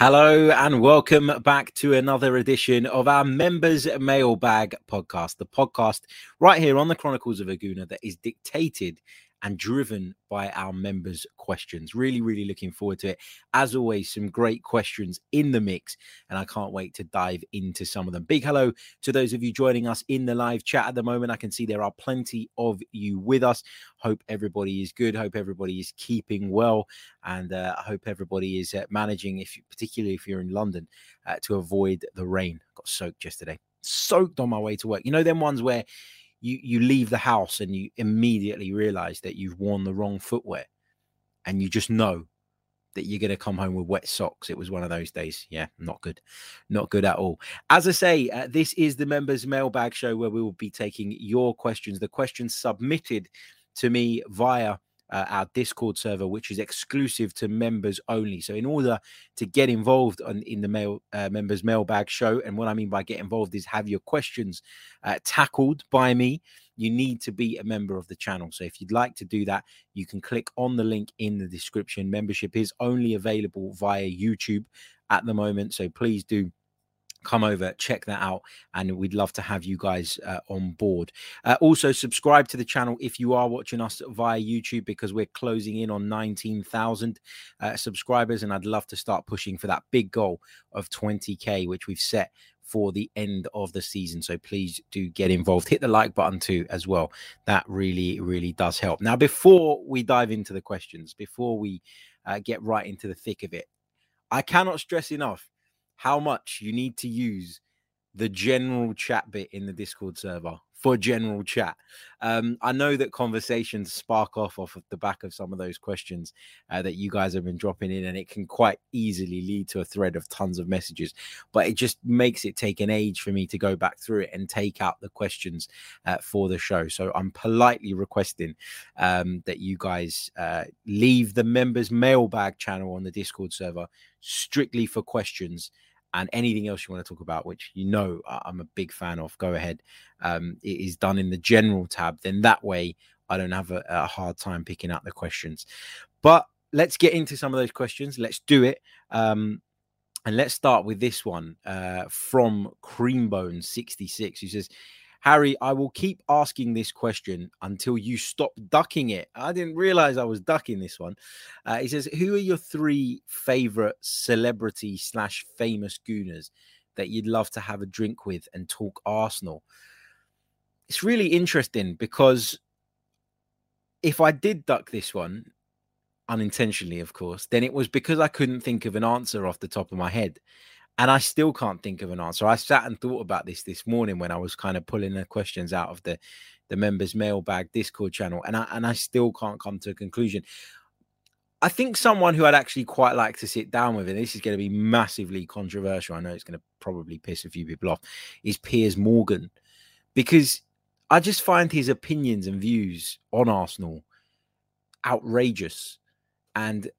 Hello and welcome back to another edition of our members mailbag podcast, the podcast right here on the Chronicles of a Gooner that is dictated and driven by our members' questions. Really, really looking forward to it. As always, some great questions in the mix, and I can't wait to dive into some of them. Big hello to those of you joining us in the live chat at the moment. I can see there are plenty of you with us. Hope everybody is good. Hope everybody is keeping well, and uh, I hope everybody is uh, managing, if particularly if you're in London, uh, to avoid the rain. Got soaked yesterday. Soaked on my way to work. You know them ones where you you leave the house and you immediately realize that you've worn the wrong footwear and you just know that you're going to come home with wet socks. It was one of those days. Yeah, not good. Not good at all. As I say, uh, this is the members mailbag show where we will be taking your questions, the questions submitted to me via uh, our Discord server, which is exclusive to members only. So, in order to get involved on, in the mail uh, members mailbag show, and what I mean by get involved is have your questions uh, tackled by me. You need to be a member of the channel. So, if you'd like to do that, you can click on the link in the description. Membership is only available via YouTube at the moment. So, please do come over, check that out, and we'd love to have you guys uh, on board. Uh, also, subscribe to the channel if you are watching us via YouTube because we're closing in on 19,000 uh, subscribers, and I'd love to start pushing for that big goal of 20k, which we've set for the end of the season. So please do get involved. Hit the like button too, as well. That really, really does help. Now, before we dive into the questions, before we uh, get right into the thick of it, I cannot stress enough how much you need to use the general chat bit in the Discord server for general chat. Um, I know that conversations spark off off of the back of some of those questions uh, that you guys have been dropping in, and it can quite easily lead to a thread of tons of messages. But it just makes it take an age for me to go back through it and take out the questions uh, for the show. So I'm politely requesting um, that you guys uh, leave the members mailbag channel on the Discord server strictly for questions and anything else you want to talk about, which you know I'm a big fan of, go ahead. Um, it is done in the general tab. Then that way I don't have a, a, hard time picking out the questions. But let's get into some of those questions. Let's do it. Um, and let's start with this one uh, from Creambone66, who says, Harry, I will keep asking this question until you stop ducking it. I didn't realize I was ducking this one. Uh, he says, Who are your three favorite celebrity slash famous gooners that you'd love to have a drink with and talk Arsenal? It's really interesting because if I did duck this one, unintentionally, of course, then it was because I couldn't think of an answer off the top of my head and I still can't think of an answer. I sat and thought about this this morning when I was kind of pulling the questions out of the the members mailbag Discord channel, and I and I still can't come to a conclusion. I think someone who I'd actually quite like to sit down with, and this is going to be massively controversial. I know it's going to probably piss a few people off, is Piers Morgan, because I just find his opinions and views on Arsenal outrageous. And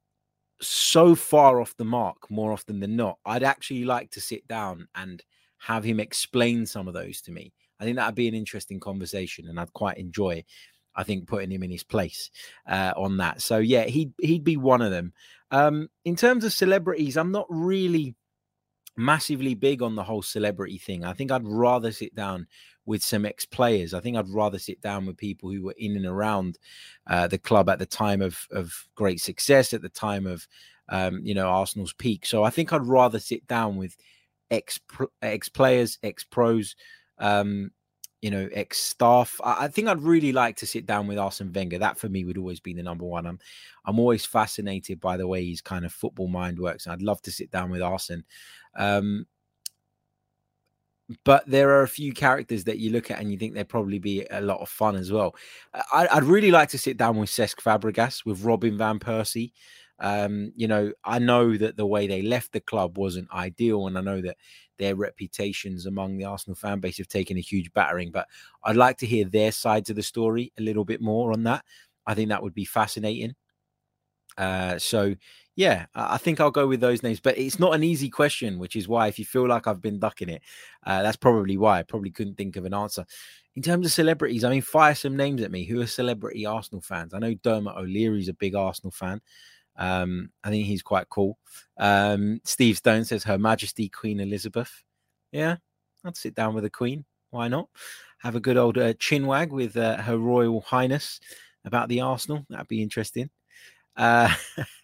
so far off the mark more often than not. I'd actually like to sit down and have him explain some of those to me. I think that'd be an interesting conversation, and I'd quite enjoy. I think putting him in his place uh, on that. So yeah, he'd he'd be one of them. Um, in terms of celebrities, I'm not really massively big on the whole celebrity thing. I think I'd rather sit down with some ex players. I think I'd rather sit down with people who were in and around uh, the club at the time of, of great success, at the time of, um, you know, Arsenal's peak. So I think I'd rather sit down with ex ex players, ex pros, um, you know, ex staff. I, think I'd really like to sit down with Arsene Wenger. That for me would always be the number one. I'm I'm always fascinated by the way his kind of football mind works, and I'd love to sit down with Arsene. Um, but there are a few characters that you look at and you think they'd probably be a lot of fun as well. I, would really like to sit down with Cesc Fabregas, with Robin van Persie. Um, you know, I know that the way they left the club wasn't ideal, and I know that their reputations among the Arsenal fan base have taken a huge battering. But I'd like to hear their side to the story a little bit more on that. I think that would be fascinating. Uh, so yeah, I think I'll go with those names, but it's not an easy question, which is why if you feel like I've been ducking it, uh, that's probably why I probably couldn't think of an answer. In terms of celebrities, I mean, fire some names at me. Who are celebrity Arsenal fans? I know Dermot O'Leary's a big Arsenal fan. Um, I think he's quite cool. Um, Steve Stone says Her Majesty Queen Elizabeth. Yeah, I'd sit down with the Queen. Why not? Have a good old uh, chinwag with uh, Her Royal Highness about the Arsenal. That'd be interesting. Uh,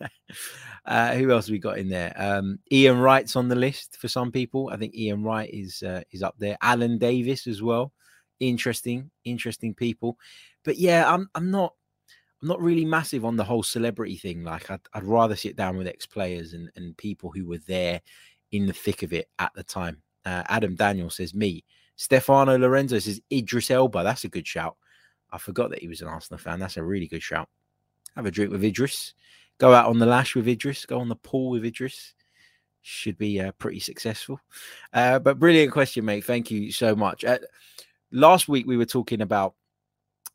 uh, who else we got in there? Um, Ian Wright's on the list for some people. I think Ian Wright is uh, is up there. Alan Davies as well. Interesting, interesting people. But yeah, I'm I'm not I'm not really massive on the whole celebrity thing. Like I'd, I'd rather sit down with ex players and and people who were there in the thick of it at the time. Uh, Adam Daniel says me. Stefano Lorenzo says Idris Elba. That's a good shout. I forgot that he was an Arsenal fan. That's a really good shout have a drink with Idris, go out on the lash with Idris, go on the pool with Idris. Should be uh, pretty successful. Uh, but brilliant question, mate. Thank you so much. Uh, last week we were talking about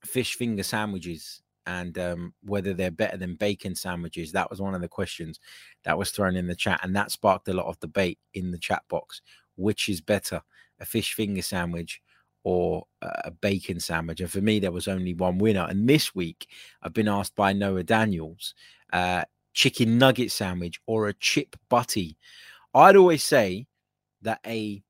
fish finger sandwiches and um, whether they're better than bacon sandwiches. That was one of the questions that was thrown in the chat, and that sparked a lot of debate in the chat box. Which is better, a fish finger sandwich or a bacon sandwich. And for me, there was only one winner. And this week, I've been asked by Noah Daniels, uh, chicken nugget sandwich or a chip butty. I'd always say that a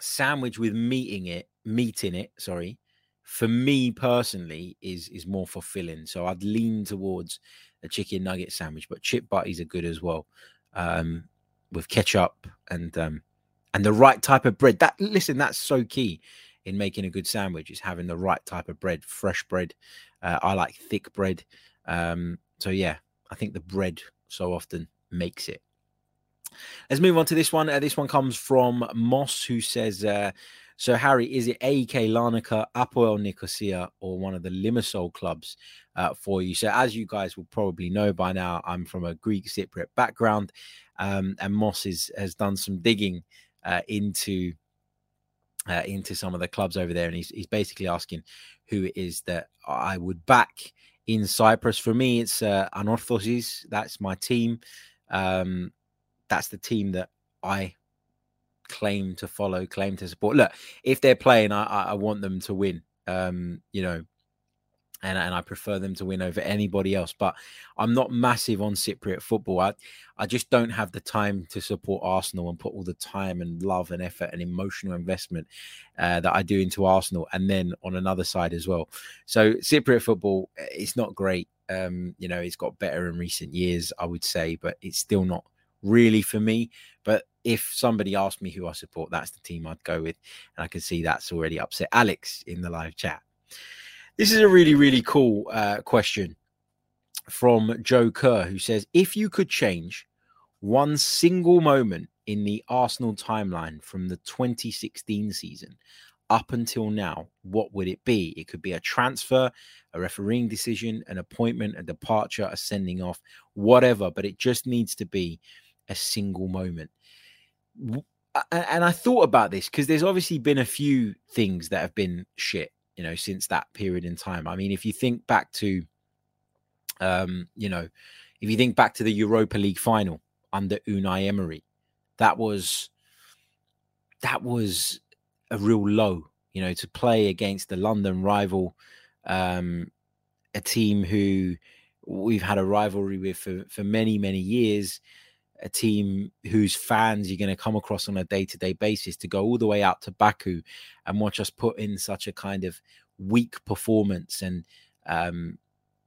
sandwich with meat in it, meat in it, sorry, for me personally is is more fulfilling. So I'd lean towards a chicken nugget sandwich, but chip butties are good as well. Um, with ketchup and um, and the right type of bread. That listen, that's so key in making a good sandwich is having the right type of bread, fresh bread. Uh, I like thick bread. Um, so yeah, I think the bread so often makes it. Let's move on to this one. Uh, this one comes from Moss, who says, uh, "So Harry, is it AEK Larnaca, Apoel Nicosia, or one of the Limassol clubs uh, for you?" So as you guys will probably know by now, I'm from a Greek Cypriot background, um, and Moss is, has done some digging uh, into uh, into some of the clubs over there, and he's he's basically asking who it is that I would back in Cyprus. For me, it's uh, Anorthosis. That's my team. Um, that's the team that I claim to follow, claim to support. Look, if they're playing, I, I want them to win. Um, you know, and, and I prefer them to win over anybody else. But I'm not massive on Cypriot football. I, I just don't have the time to support Arsenal and put all the time and love and effort and emotional investment uh, that I do into Arsenal, and then on another side as well. So Cypriot football, eh, it's not great. Um, you know, it's got better in recent years, I would say, but it's still not really for me. But if somebody asked me who I support, that's the team I'd go with, and I can see that's already upset Alex in the live chat. This is a really, really cool uh, question from Joe Kerr, who says If you could change one single moment in the Arsenal timeline from the 2016 season up until now, what would it be? It could be a transfer, a refereeing decision, an appointment, a departure, a sending off, whatever, but it just needs to be a single moment. And I thought about this because there's obviously been a few things that have been shit you know, since that period in time. I mean, if you think back to, um, you know, if you think back to the Europa League final under Unai Emery, that was that was a real low, you know, to play against the London rival, um, a team who we've had a rivalry with for, for many, many years a team whose fans you're going to come across on a day-to-day basis to go all the way out to Baku and watch us put in such a kind of weak performance and um,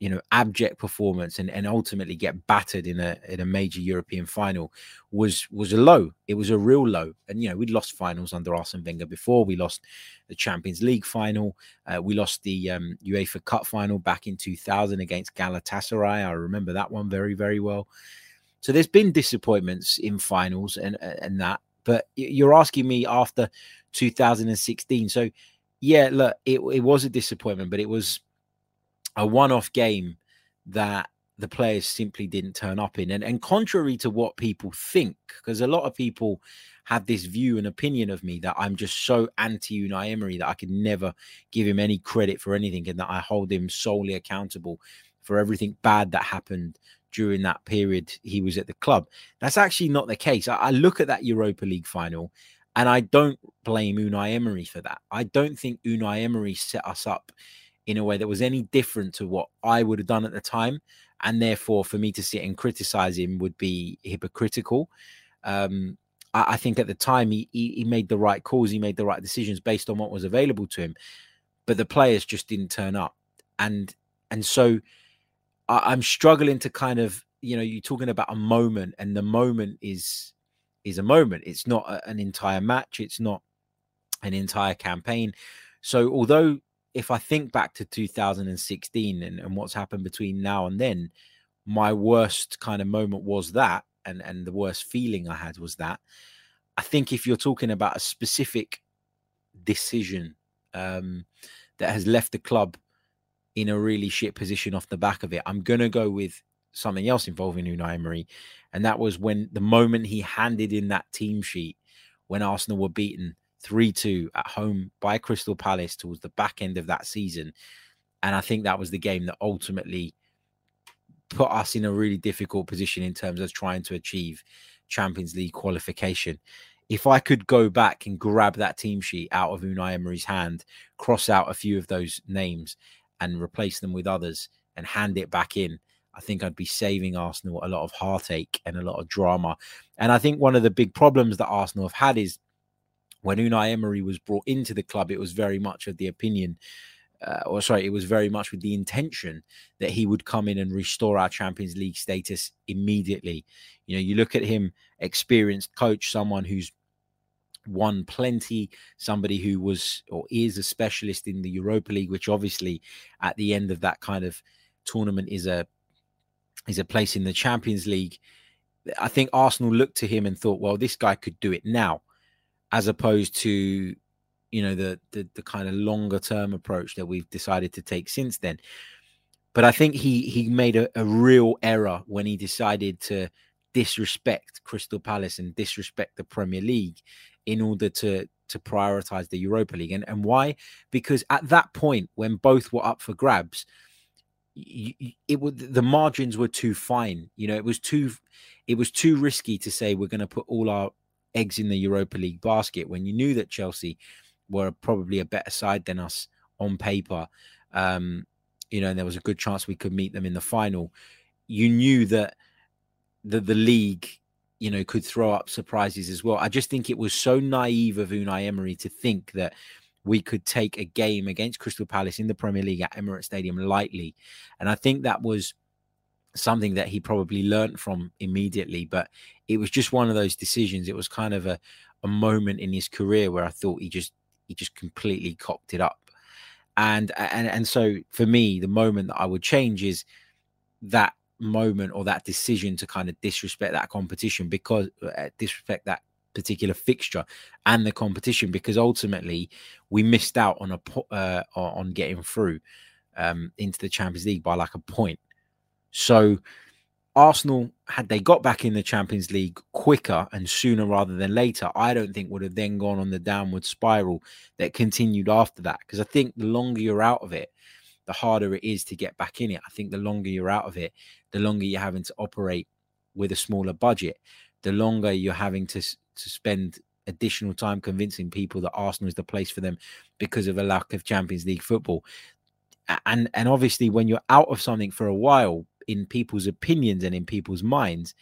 you know abject performance and, and ultimately get battered in a in a major European final was was a low. It was a real low. And you know we'd lost finals under Arsene Wenger before. We lost the Champions League final. Uh, we lost the um, UEFA Cup final back in 2000 against Galatasaray. I remember that one very very well. So there's been disappointments in finals and and that, but you're asking me after 2016. So yeah, look, it, it was a disappointment, but it was a one-off game that the players simply didn't turn up in. And, and contrary to what people think, because a lot of people have this view and opinion of me that I'm just so anti Unai Emery that I could never give him any credit for anything and that I hold him solely accountable for everything bad that happened during that period he was at the club. That's actually not the case. I, I look at that Europa League final and I don't blame Unai Emery for that. I don't think Unai Emery set us up in a way that was any different to what I would have done at the time. And therefore, for me to sit and criticize him would be hypocritical. Um, I, I, think at the time he, he, he made the right calls, he made the right decisions based on what was available to him, but the players just didn't turn up, and and so I, I'm struggling to kind of you know you're talking about a moment, and the moment is is a moment. It's not a, an entire match. It's not an entire campaign. So although if I think back to 2016 and, and what's happened between now and then, my worst kind of moment was that, and and the worst feeling I had was that. I think if you're talking about a specific decision um, that has left the club in a really shit position off the back of it, I'm gonna go with something else involving Unai Emery, and that was when the moment he handed in that team sheet when Arsenal were beaten 3 2 at home by Crystal Palace towards the back end of that season. And I think that was the game that ultimately put us in a really difficult position in terms of trying to achieve Champions League qualification. If I could go back and grab that team sheet out of Unai Emery's hand, cross out a few of those names and replace them with others and hand it back in, I think I'd be saving Arsenal a lot of heartache and a lot of drama. And I think one of the big problems that Arsenal have had is when Unai Emery was brought into the club, it was very much of the opinion, uh, or sorry, it was very much with the intention that he would come in and restore our Champions League status immediately. You know, you look at him, experienced coach, someone who's won plenty, somebody who was or is a specialist in the Europa League, which obviously at the end of that kind of tournament is a is a place in the Champions League. I think Arsenal looked to him and thought, well, this guy could do it now as opposed to you know the, the the, kind of longer term approach that we've decided to take since then. But i think he he made a, a, real error when he decided to disrespect crystal palace and disrespect the premier league in order to to prioritize the europa league and, and why because at that point when both were up for grabs it would the margins were too fine you know it was too it was too risky to say we're going to put all our eggs in the Europa League basket when you knew that Chelsea were probably a better side than us on paper. Um, you know, and there was a good chance we could meet them in the final. You knew that the the league, you know, could throw up surprises as well. I just think it was so naive of Unai Emery to think that we could take a game against Crystal Palace in the Premier League at Emirates Stadium lightly. And I think that was something that he probably learned from immediately. But it was just one of those decisions. It was kind of a, a moment in his career where I thought he just he just completely cocked it up. And and and so for me, the moment that I would change is that moment or that decision to kind of disrespect that competition because uh, disrespect that particular fixture and the competition because ultimately we missed out on a uh, on getting through um, into the Champions League by like a point so Arsenal, had they got back in the Champions League quicker and sooner rather than later, I don't think would have then gone on the downward spiral that continued after that. Because I think the longer you're out of it, the harder it is to get back in it. I think the longer you're out of it, the longer you're having to operate with a smaller budget, the longer you're having to to spend additional time convincing people that Arsenal is the place for them because of a lack of Champions League football. And and obviously when you're out of something for a while, in people's opinions and in people's minds,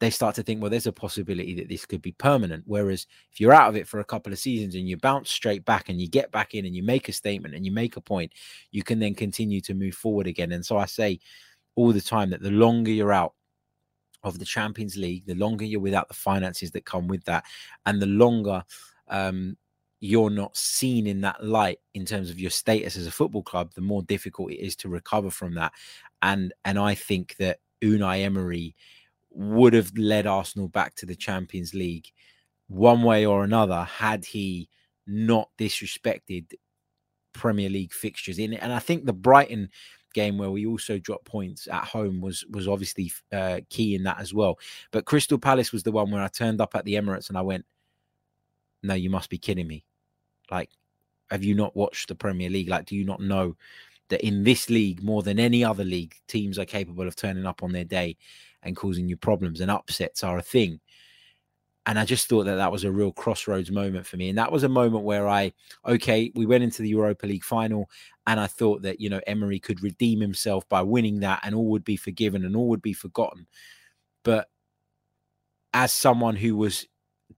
they start to think, well, there's a possibility that this could be permanent. Whereas if you're out of it for a couple of seasons and you bounce straight back and you get back in and you make a statement and you make a point, you can then continue to move forward again. And so I say all the time that the longer you're out of the Champions League, the longer you're without the finances that come with that, and the longer um, you're not seen in that light in terms of your status as a football club, the more difficult it is to recover from that. And and I think that Unai Emery would have led Arsenal back to the Champions League one way or another had he not disrespected Premier League fixtures in it. And I think the Brighton game where we also dropped points at home was was obviously uh, key in that as well. But Crystal Palace was the one where I turned up at the Emirates and I went, "No, you must be kidding me! Like, have you not watched the Premier League? Like, do you not know that in this league, more than any other league, teams are capable of turning up on their day and causing you problems, and upsets are a thing?" And I just thought that that was a real crossroads moment for me. And that was a moment where I, okay, we went into the Europa League final, and I thought that, you know, Emery could redeem himself by winning that and all would be forgiven and all would be forgotten. But as someone who was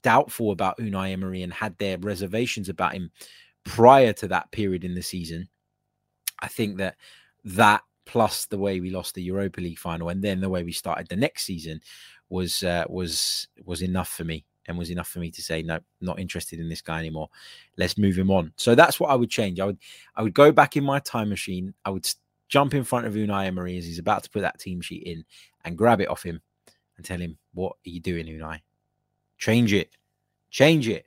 doubtful about Unai Emery and had their reservations about him prior to that period in the season, I think that that plus the way we lost the Europa League final and then the way we started the next season was uh, was was enough for me and was enough for me to say no not interested in this guy anymore. Let's move him on. So that's what i would change. I would i would go back in my time machine. I would jump in front of unai emery as he's about to put that team sheet in and grab it off him and tell him what are you doing unai? Change it. Change it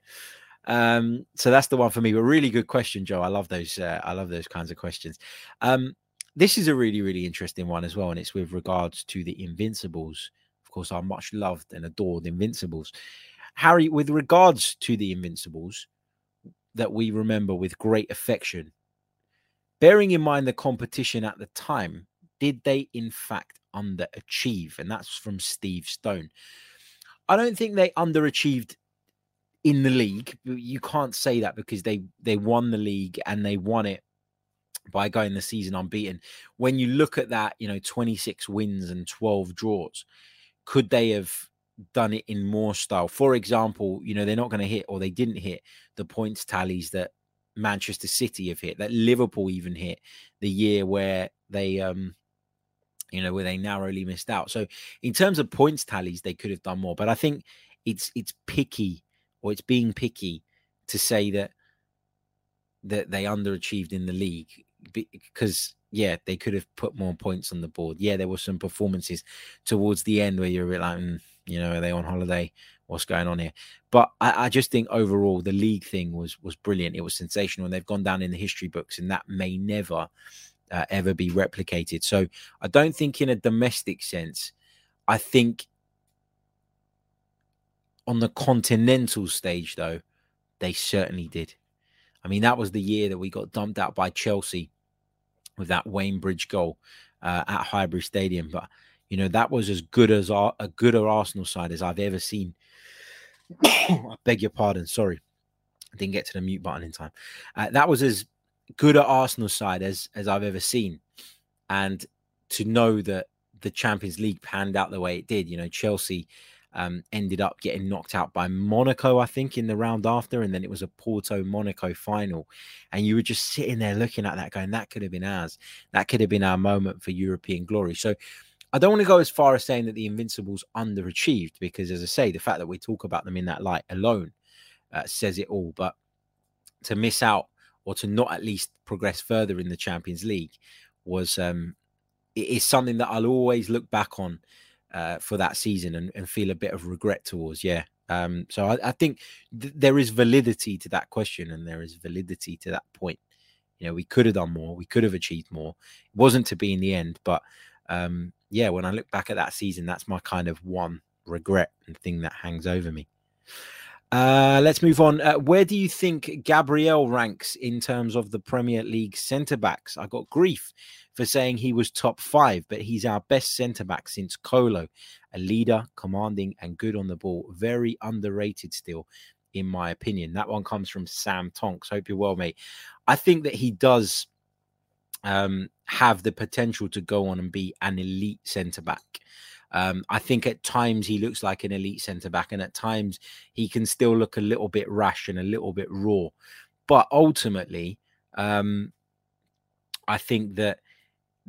um so that's the one for me but really good question joe i love those uh, i love those kinds of questions um this is a really really interesting one as well and it's with regards to the invincibles Of course, our much loved and adored Invincibles. Harry, with regards to the Invincibles that we remember with great affection, bearing in mind the competition at the time, did they in fact underachieve? And that's from Steve Stone. I don't think they underachieved in the league. You can't say that because they they won the league and they won it by going the season unbeaten. When you look at that, you know, 26 wins and 12 draws, could they have done it in more style? For example, you know, they're not going to hit or they didn't hit the points tallies that Manchester City have hit, that Liverpool even hit the year where they um you know where they narrowly missed out. So in terms of points tallies, they could have done more. But I think it's it's picky or it's being picky to say that that they underachieved in the league because yeah, they could have put more points on the board. Yeah, there were some performances towards the end where you're like, mm, you know, are they on holiday? What's going on here? But I, I, just think overall the league thing was was brilliant. It was sensational, and they've gone down in the history books, and that may never uh, ever be replicated. So I don't think in a domestic sense. I think on the continental stage, though, they certainly did. I mean, that was the year that we got dumped out by Chelsea with that Wayne Bridge goal uh, at Highbury Stadium. But you know that was as good as our, a good Arsenal side as I've ever seen. I beg your pardon. Sorry, I didn't get to the mute button in time. Uh, that was as good at Arsenal side as as I've ever seen, and to know that the Champions League panned out the way it did. You know, Chelsea um, ended up getting knocked out by Monaco, I think, in the round after, and then it was a Porto Monaco final. And you were just sitting there looking at that, going, that could have been ours. That could have been our moment for European glory. So I don't want to go as far as saying that the Invincibles underachieved, because as I say, the fact that we talk about them in that light alone uh, says it all. But to miss out or to not at least progress further in the Champions League was um, it is something that I'll always look back on uh, for that season and, and, feel a bit of regret towards. Yeah. Um, so I, I think th- there is validity to that question and there is validity to that point. You know, we could have done more, we could have achieved more. It wasn't to be in the end, but um, yeah, when I look back at that season, that's my kind of one regret and thing that hangs over me. Uh, let's move on. Uh, where do you think Gabriel ranks in terms of the Premier League centre backs? I got grief for saying he was top five, but he's our best centre back since Kolo, a leader, commanding, and good on the ball. Very underrated still, in my opinion. That one comes from Sam Tonks. Hope you're well, mate. I think that he does um, have the potential to go on and be an elite centre back. Um, I think at times he looks like an elite centre back, and at times he can still look a little bit rash and a little bit raw. But ultimately, um, I think that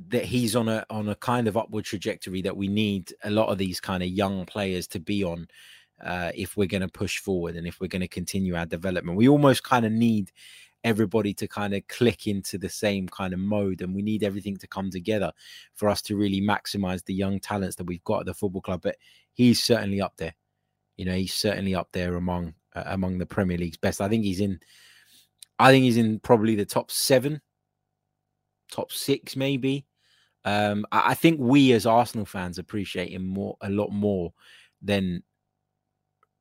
that he's on a on a kind of upward trajectory that we need a lot of these kind of young players to be on uh, if we're going to push forward and if we're going to continue our development. We almost kind of need everybody to kind of click into the same kind of mode and we need everything to come together for us to really maximize the young talents that we've got at the football club but he's certainly up there you know he's certainly up there among uh, among the premier league's best i think he's in i think he's in probably the top 7 top six, maybe. Um, I, I think we as Arsenal fans appreciate him more, a lot more than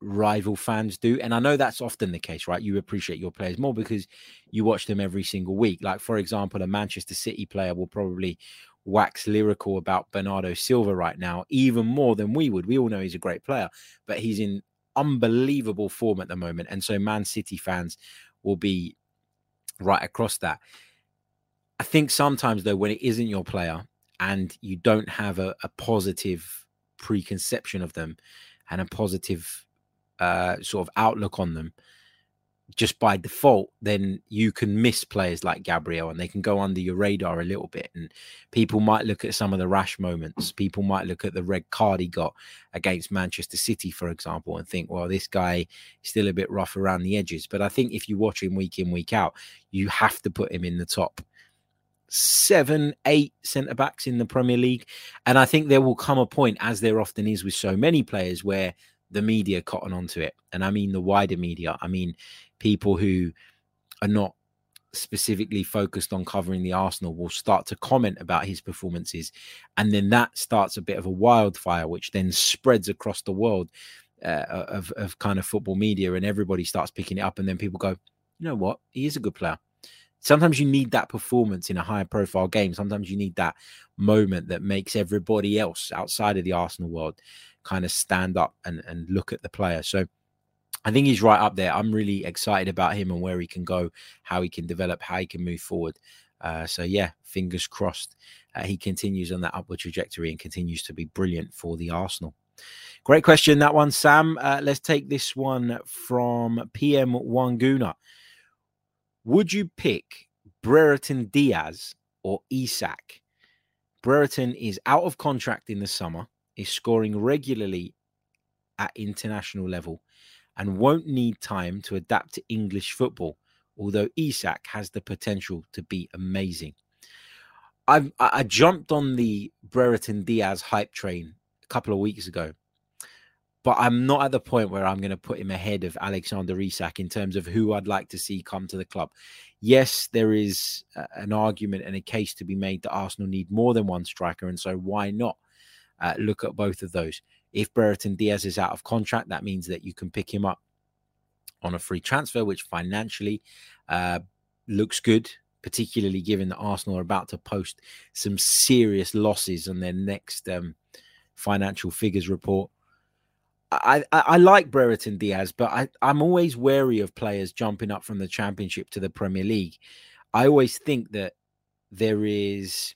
rival fans do. And I know that's often the case, right? You appreciate your players more because you watch them every single week. Like, for example, a Manchester City player will probably wax lyrical about Bernardo Silva right now, even more than we would. We all know he's a great player, but he's in unbelievable form at the moment. And so Man City fans will be right across that. I think sometimes, though, when it isn't your player and you don't have a, a positive preconception of them and a positive uh, sort of outlook on them, just by default, then you can miss players like Gabriel and they can go under your radar a little bit. And people might look at some of the rash moments. People might look at the red card he got against Manchester City, for example, and think, well, this guy is still a bit rough around the edges. But I think if you watch him week in, week out, you have to put him in the top seven, eight centre backs in the Premier League. And I think there will come a point, as there often is with so many players, where the media cotton onto it. And I mean the wider media. I mean people who are not specifically focused on covering the Arsenal will start to comment about his performances. And then that starts a bit of a wildfire, which then spreads across the world uh, of, of kind of football media. And everybody starts picking it up. And then people go, you know what? He is a good player. Sometimes you need that performance in a high profile game. Sometimes you need that moment that makes everybody else outside of the Arsenal world kind of stand up and, and look at the player. So I think he's right up there. I'm really excited about him and where he can go, how he can develop, how he can move forward. Uh, so yeah, fingers crossed. Uh, he continues on that upward trajectory and continues to be brilliant for the Arsenal. Great question, that one, Sam. Uh, let's take this one from PM Wanguna. Would you pick Brereton Diaz or Isak? Brereton is out of contract in the summer is scoring regularly at international level and won't need time to adapt to English football, although Isak has the potential to be amazing. I, I jumped on the Brereton Diaz hype train a couple of weeks ago, but I'm not at the point where I'm going to put him ahead of Alexander Isak in terms of who I'd like to see come to the club. Yes, there is uh, an argument and a case to be made that Arsenal need more than one striker, and so why not? Uh, look at both of those. If Brereton Diaz is out of contract, that means that you can pick him up on a free transfer, which financially uh, looks good, particularly given that Arsenal are about to post some serious losses on their next um, financial figures report. I, I, I, like Brereton Diaz, but I, I'm always wary of players jumping up from the Championship to the Premier League. I always think that there is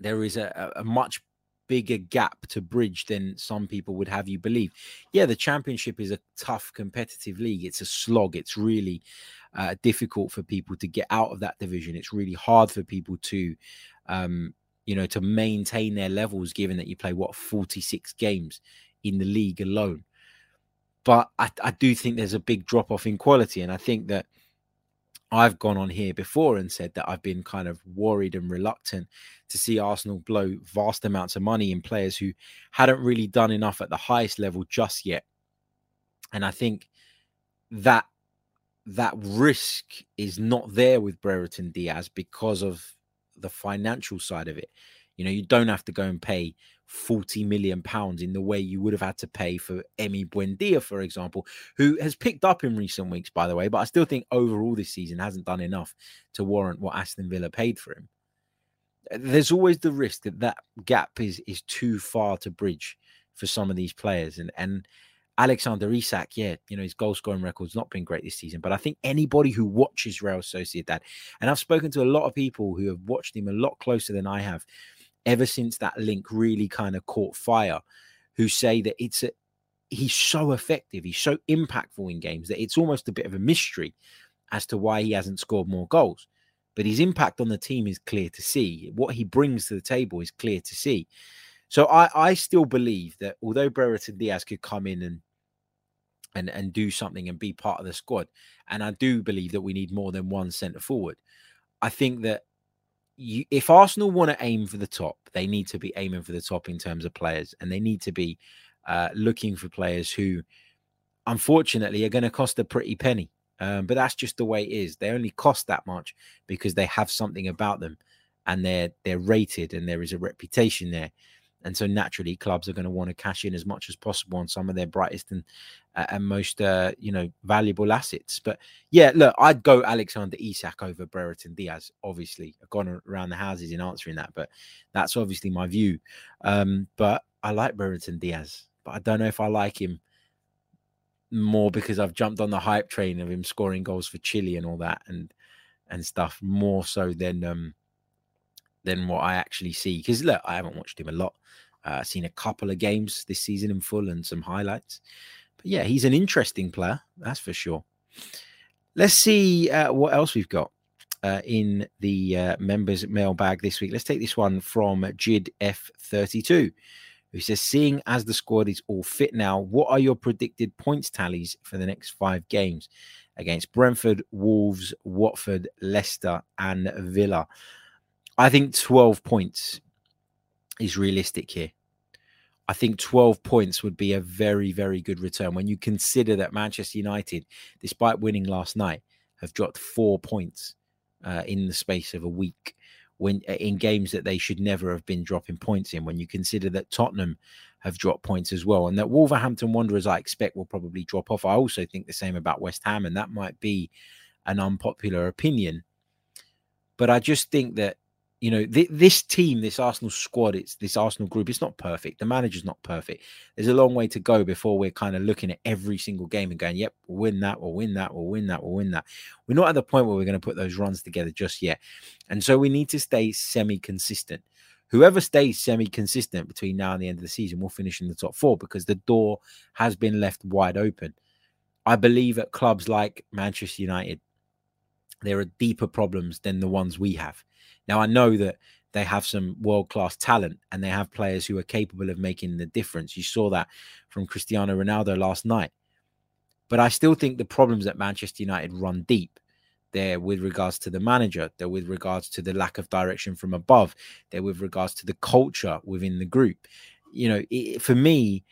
there is a, a much bigger gap to bridge than some people would have you believe. Yeah, the championship is a tough competitive league. It's a slog. It's really uh, difficult for people to get out of that division. It's really hard for people to, um, you know, to maintain their levels given that you play what 46 games in the league alone. But I, I do think there's a big drop off in quality, and I think that I've gone on here before and said that I've been kind of worried and reluctant to see Arsenal blow vast amounts of money in players who hadn't really done enough at the highest level just yet. And I think that that risk is not there with Brereton Diaz because of the financial side of it. You know, you don't have to go and pay 40 million pounds in the way you would have had to pay for Emi Buendia, for example, who has picked up in recent weeks, by the way, but I still think overall this season hasn't done enough to warrant what Aston Villa paid for him. There's always the risk that that gap is is too far to bridge for some of these players, and and Alexander Isak, yeah, you know his goal scoring record's not been great this season, but I think anybody who watches Real Sociedad, and I've spoken to a lot of people who have watched him a lot closer than I have, ever since that link really kind of caught fire, who say that it's a he's so effective, he's so impactful in games that it's almost a bit of a mystery as to why he hasn't scored more goals. But his impact on the team is clear to see. What he brings to the table is clear to see. So I, I still believe that although Brereton Diaz could come in and and and do something and be part of the squad, and I do believe that we need more than one centre forward. I think that you, if Arsenal want to aim for the top, they need to be aiming for the top in terms of players, and they need to be uh, looking for players who, unfortunately, are going to cost a pretty penny. Um, but that's just the way it is. They only cost that much because they have something about them, and they're they're rated and there is a reputation there and so naturally clubs are going to want to cash in as much as possible on some of their brightest and uh, and most uh, you know valuable assets. But yeah look i'd go alexander isak over brereton diaz obviously. I've gone around the houses in answering that but that's obviously my view. Um, but i like brereton diaz but i don't know if i like him more because i've jumped on the hype train of him scoring goals for chile and all that and and stuff more so than um than what I actually see. Because look, I haven't watched him a lot. Uh, seen a couple of games this season in full and some highlights. But yeah, he's an interesting player, that's for sure. Let's see uh, what else we've got uh, in the uh, members mailbag this week. Let's take this one from Jid F32, who says, Seeing as the squad is all fit now, what are your predicted points tallies for the next five games against Brentford, Wolves, Watford, Leicester, and Villa? I think 12 points is realistic here. I think 12 points would be a very, very good return when you consider that Manchester United, despite winning last night, have dropped four points uh, in the space of a week when uh, in games that they should never have been dropping points in. When you consider that Tottenham have dropped points as well, and that Wolverhampton Wanderers, I expect, will probably drop off. I also think the same about West Ham, and that might be an unpopular opinion. But I just think that you know, th- this team, this Arsenal squad, it's this Arsenal group, it's not perfect. The manager's not perfect. There's a long way to go before we're kind of looking at every single game and going, yep, we'll win that, we'll win that, we'll win that, we'll win that. We're not at the point where we're going to put those runs together just yet. And so we need to stay semi consistent. Whoever stays semi consistent between now and the end of the season will finish in the top four because the door has been left wide open. I believe at clubs like Manchester United, there are deeper problems than the ones we have now, I know that they have some world class talent and they have players who are capable of making the difference. You saw that from Cristiano Ronaldo last night. But I still think the problems at Manchester United run deep. They're with regards to the manager, they're with regards to the lack of direction from above, they're with regards to the culture within the group. You know, it, for me,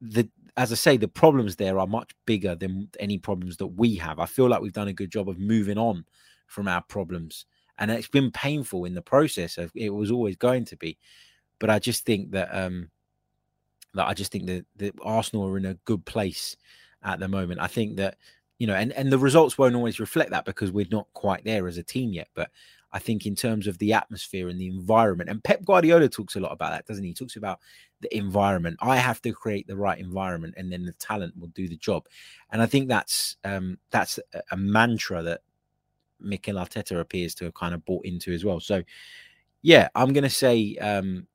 the as I say, the problems there are much bigger than any problems that we have. I feel like we've done a good job of moving on from our problems and it's been painful in the process. Of, it was always going to be, but I just think that um that I just think that, that Arsenal are in a good place at the moment. I think that you know, and and the results won't always reflect that because we're not quite there as a team yet, but. I think in terms of the atmosphere and the environment, and Pep Guardiola talks a lot about that, doesn't he? He talks about the environment. I have to create the right environment, and then the talent will do the job. And I think that's um, that's a mantra that Mikel Arteta appears to have kind of bought into as well. So, yeah, I'm going to say um,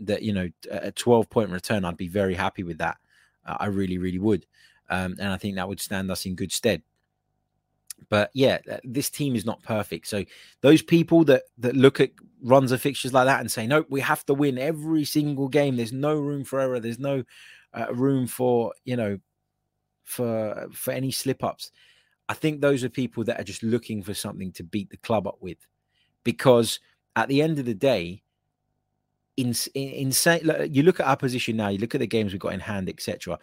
that you know a 12 point return, I'd be very happy with that. Uh, I really, really would, um, and I think that would stand us in good stead. But yeah, this team is not perfect. So those people that that look at runs of fixtures like that and say, "No, we have to win every single game. There's no room for error. There's no uh, room for you know for for any slip ups." I think those are people that are just looking for something to beat the club up with, because at the end of the day, in in, insane. You look at our position now. You look at the games we've got in hand, etc.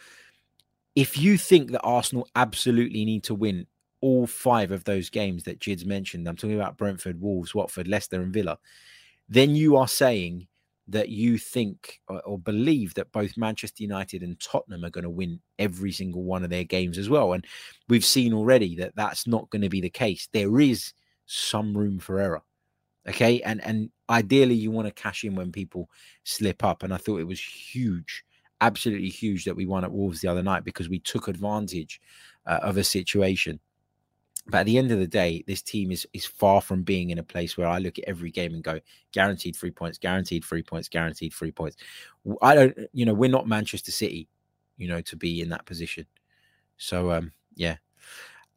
If you think that Arsenal absolutely need to win all five of those games that Jid's mentioned, I'm talking about Brentford, Wolves, Watford, Leicester, and Villa, then you are saying that you think or, believe that both Manchester United and Tottenham are going to win every single one of their games as well. And we've seen already that that's not going to be the case. There is some room for error. Okay. And, and ideally, you want to cash in when people slip up. And I thought it was huge, absolutely huge that we won at Wolves the other night because we took advantage uh, of a situation. But at the end of the day, this team is is far from being in a place where I look at every game and go, guaranteed three points, guaranteed three points, guaranteed three points. I don't, you know, we're not Manchester City, you know, to be in that position. So um, yeah.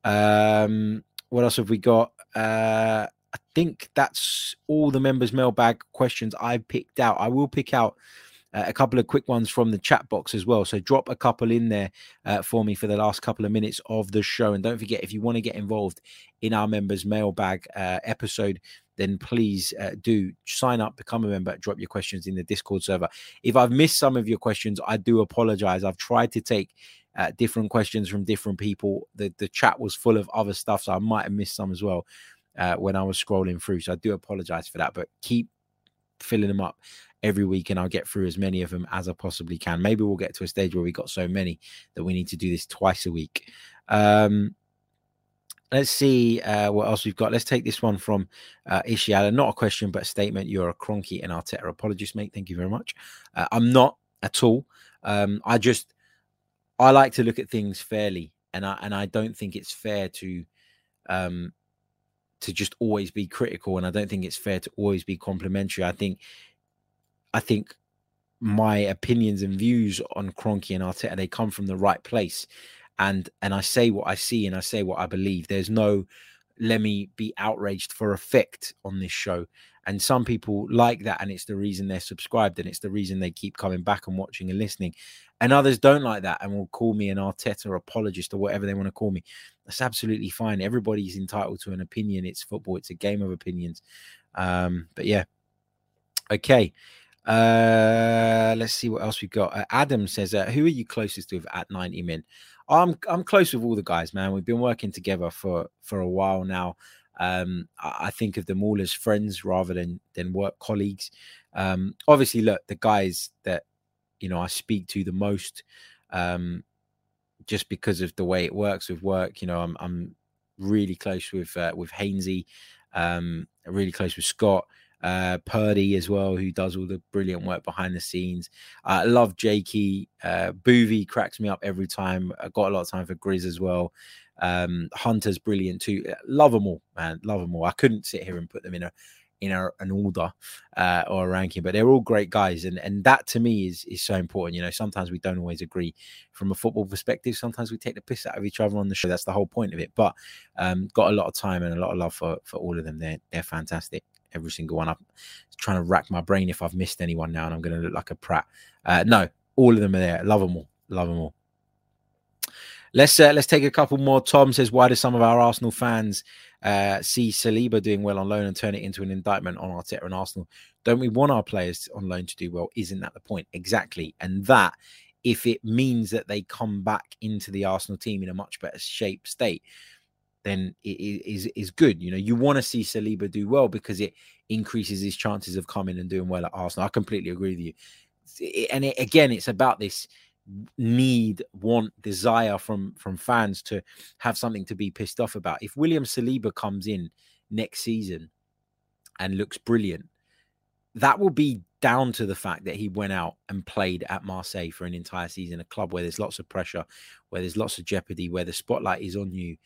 Um, what else have we got? Uh I think that's all the members' mailbag questions I've picked out. I will pick out uh, a couple of quick ones from the chat box as well. So drop a couple in there uh, for me for the last couple of minutes of the show. And don't forget, if you want to get involved in our members' mailbag uh, episode, then please uh, do sign up, become a member, drop your questions in the Discord server. If I've missed some of your questions, I do apologize. I've tried to take uh, different questions from different people. The the chat was full of other stuff, so I might have missed some as well. uh, when I was scrolling through. So I do apologize for that, but keep filling them up every week and I'll get through as many of them as I possibly can. Maybe we'll get to a stage where we got so many that we need to do this twice a week. Um, let's see uh, what else we've got. Let's take this one from uh, Ishiala. Not a question, but a statement. You're a Kroenke and Arteta apologist, mate. Thank you very much. Uh, I'm not at all. Um, I just I like to look at things fairly, and I and I don't think it's fair to um, to just always be critical, and I don't think it's fair to always be complimentary. I think I think my opinions and views on Kroenke and Arteta they come from the right place, and and I say what I see and I say what I believe. There's no let me be outraged for effect on this show. And some people like that, and it's the reason they're subscribed, and it's the reason they keep coming back and watching and listening. And others don't like that and will call me an Arteta apologist or whatever they want to call me. That's absolutely fine. Everybody's entitled to an opinion. It's football, it's a game of opinions. Um, but yeah. Okay. Uh, let's see what else we've got. Uh, Adam says, uh, "Who are you closest with at 90 Min?" I'm I'm close with all the guys, man. We've been working together for for a while now. Um, I, I think of them all as friends rather than than work colleagues. Um, obviously, look, the guys that you know I speak to the most, um, just because of the way it works with work. You know, I'm I'm really close with uh, with Hainsey, um, really close with Scott uh, Purdy as well, who does all the brilliant work behind the scenes. I love Jakey. Uh, Boovy cracks me up every time. I got a lot of time for Grizz as well. Um, Hunter's brilliant too. Love them all, man. Love them all. I couldn't sit here and put them in a in a, an order uh, or a ranking, but they're all great guys, and and that to me is is so important. You know, sometimes we don't always agree from a football perspective. Sometimes we take the piss out of each other on the show. That's the whole point of it. But um, got a lot of time and a lot of love for for all of them. They're they're fantastic every single one. I'm trying to rack my brain if I've missed anyone now, and I'm going to look like a prat. Uh, no, all of them are there. Love them all. Love them all. Let's uh, let's take a couple more. Tom says, "Why do some of our Arsenal fans uh, see Saliba doing well on loan and turn it into an indictment on Arteta and Arsenal? Don't we want our players on loan to do well? Isn't that the point? Exactly. And that, if it means that they come back into the Arsenal team in a much better shape state, then it is is good. You know, you want to see Saliba do well because it increases his chances of coming and doing well at Arsenal. I completely agree with you. And it, again, it's about this need, want, desire from from fans to have something to be pissed off about. If William Saliba comes in next season and looks brilliant, that will be down to the fact that he went out and played at Marseille for an entire season, a club where there's lots of pressure, where there's lots of jeopardy, where the spotlight is on you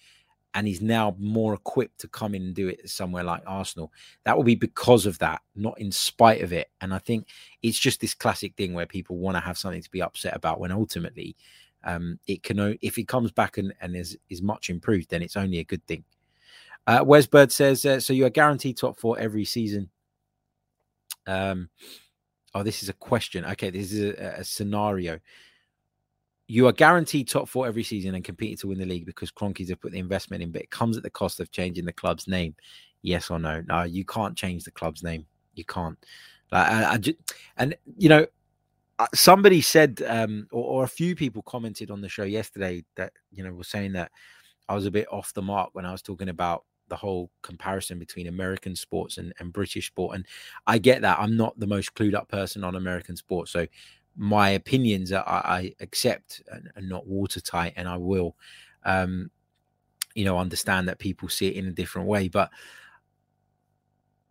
and he's now more equipped to come in and do it somewhere like Arsenal. That will be because of that, not in spite of it. And I think it's just this classic thing where people want to have something to be upset about when ultimately um, it can, if he comes back and, and is, is much improved, then it's only a good thing. Uh, Wes Bird says, uh, so you are guaranteed top four every season. Um, oh, this is a question. Okay, this is a, a scenario you are guaranteed top four every season and competing to win the league because Kroenkes have put the investment in, but it comes at the cost of changing the club's name. Yes or no? No, you can't change the club's name. You can't. Like, I, I just, and you know, uh, somebody said, um, or, or, a few people commented on the show yesterday that you know were saying that I was a bit off the mark when I was talking about the whole comparison between American sports and, and British sport. And I get that. I'm not the most clued up person on American sports, so my opinions I, I accept and, and, not watertight, and I will, um, you know, understand that people see it in a different way. But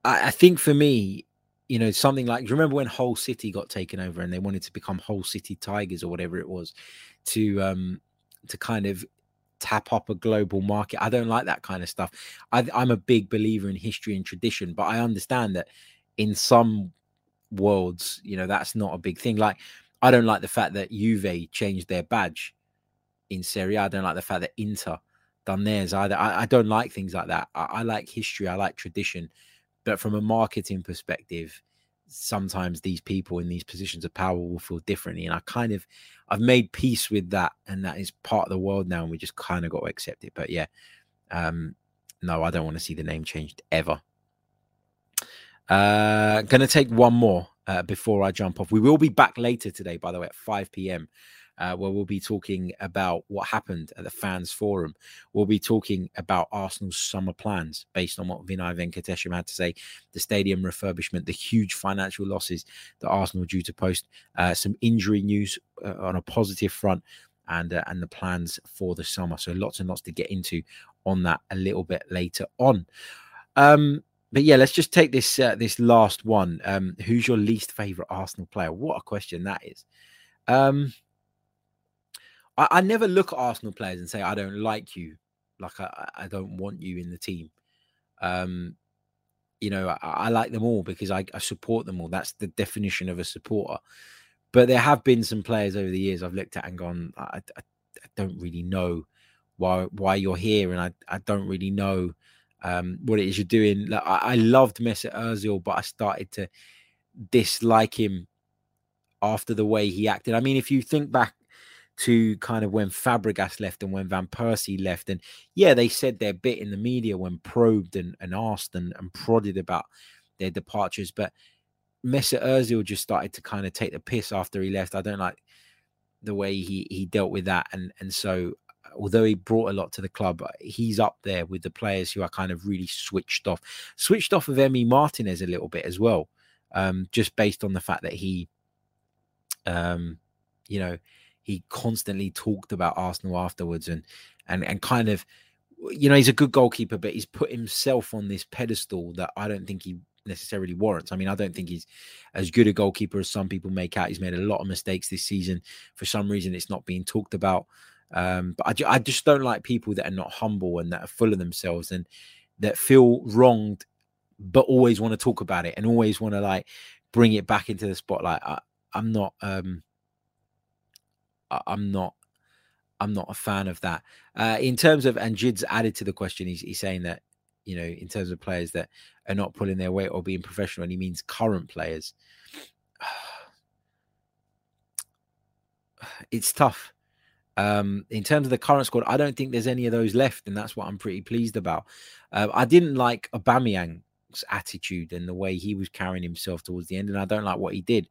I, I think for me, you know, something like remember when Hull City got taken over and they wanted to become Hull City Tigers or whatever it was, to um, to kind of tap up a global market. I don't like that kind of stuff. I, I'm a big believer in history and tradition, but I understand that in some worlds, you know, that's not a big thing. Like, I don't like the fact that Juve changed their badge in Serie A. I don't like the fact that Inter done theirs either. I, I don't like things like that. I, I, like history. I like tradition. But from a marketing perspective, sometimes these people in these positions of power will feel differently. And I kind of, I've made peace with that. And that is part of the world now. And we just kind of got to accept it. But yeah, um, no, I don't want to see the name changed ever. Uh, to take one more uh, before I jump off. We will be back later today, by the way, at 5 p.m. uh, where we'll be talking about what happened at the fans forum. We'll be talking about Arsenal's summer plans based on what Vinai Venkatesham had to say, the stadium refurbishment, the huge financial losses that Arsenal due to post, uh, some injury news uh, on a positive front, and uh, and the plans for the summer. So lots and lots to get into on that a little bit later on. Um, but yeah, let's just take this uh, this last one. Um, who's your least favorite Arsenal player? What a question that is. Um, I, I, never look at Arsenal players and say I don't like you, like I, I don't want you in the team. Um, you know, I, I like them all because I, I, support them all. That's the definition of a supporter. But there have been some players over the years I've looked at and gone, I, I don't really know why why you're here, and I, I don't really know um, what it is you're doing. Like, I, I loved Mesut Ozil, but I started to dislike him after the way he acted. I mean, if you think back to kind of when Fabregas left and when Van Persie left, and yeah, they said their bit in the media when probed and, and asked and, and prodded about their departures, but Mesut Ozil just started to kind of take the piss after he left. I don't like the way he he dealt with that, and and so although he brought a lot to the club, he's up there with the players who are kind of really switched off, switched off of Emi Martinez a little bit as well, um, just based on the fact that he, um, you know, he constantly talked about Arsenal afterwards and and and kind of, you know, he's a good goalkeeper, but he's put himself on this pedestal that I don't think he necessarily warrants. I mean, I don't think he's as good a goalkeeper as some people make out. He's made a lot of mistakes this season. For some reason, it's not being talked about. Um, but I, I just don't like people that are not humble and that are full of themselves and that feel wronged, but always want to talk about it and always want to like bring it back into the spotlight. I, I'm not, um, I, I'm not, I'm not a fan of that. Uh, in terms of, and Jid's added to the question, he's, he's saying that, you know, in terms of players that are not pulling their weight or being professional, and he means current players. It's tough um, in terms of the current squad, I don't think there's any of those left, and that's what I'm pretty pleased about. Uh, I didn't like Aubameyang's attitude and the way he was carrying himself towards the end, and I don't like what he did.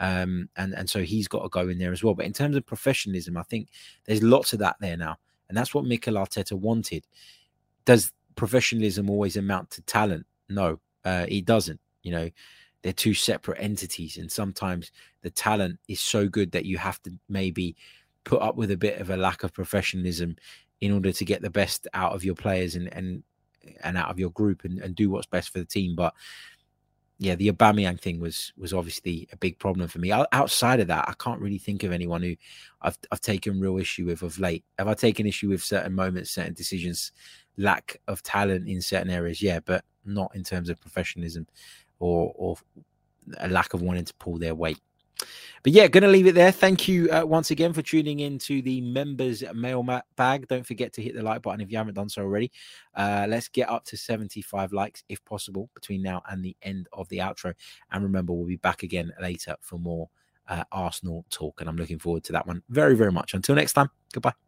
Um, and and so he's got to go in there as well. But in terms of professionalism, I think there's lots of that there now, and that's what Mikel Arteta wanted. Does professionalism always amount to talent? No, uh, it doesn't. You know, they're two separate entities, and sometimes the talent is so good that you have to maybe put up with a bit of a lack of professionalism in order to get the best out of your players and and and out of your group and, and do what's best for the team. But yeah, the Aubameyang thing was was obviously a big problem for me. Outside of that, I can't really think of anyone who I've I've taken real issue with of late. Have I taken issue with certain moments, certain decisions, lack of talent in certain areas? Yeah, but not in terms of professionalism or or a lack of wanting to pull their weight. But yeah, going to leave it there. Thank you uh, once again for tuning in to the members mail bag. Don't forget to hit the like button if you haven't done so already. Uh, let's get up to 75 likes if possible between now and the end of the outro. And remember, we'll be back again later for more uh, Arsenal talk. And I'm looking forward to that one very, very much. Until next time, goodbye.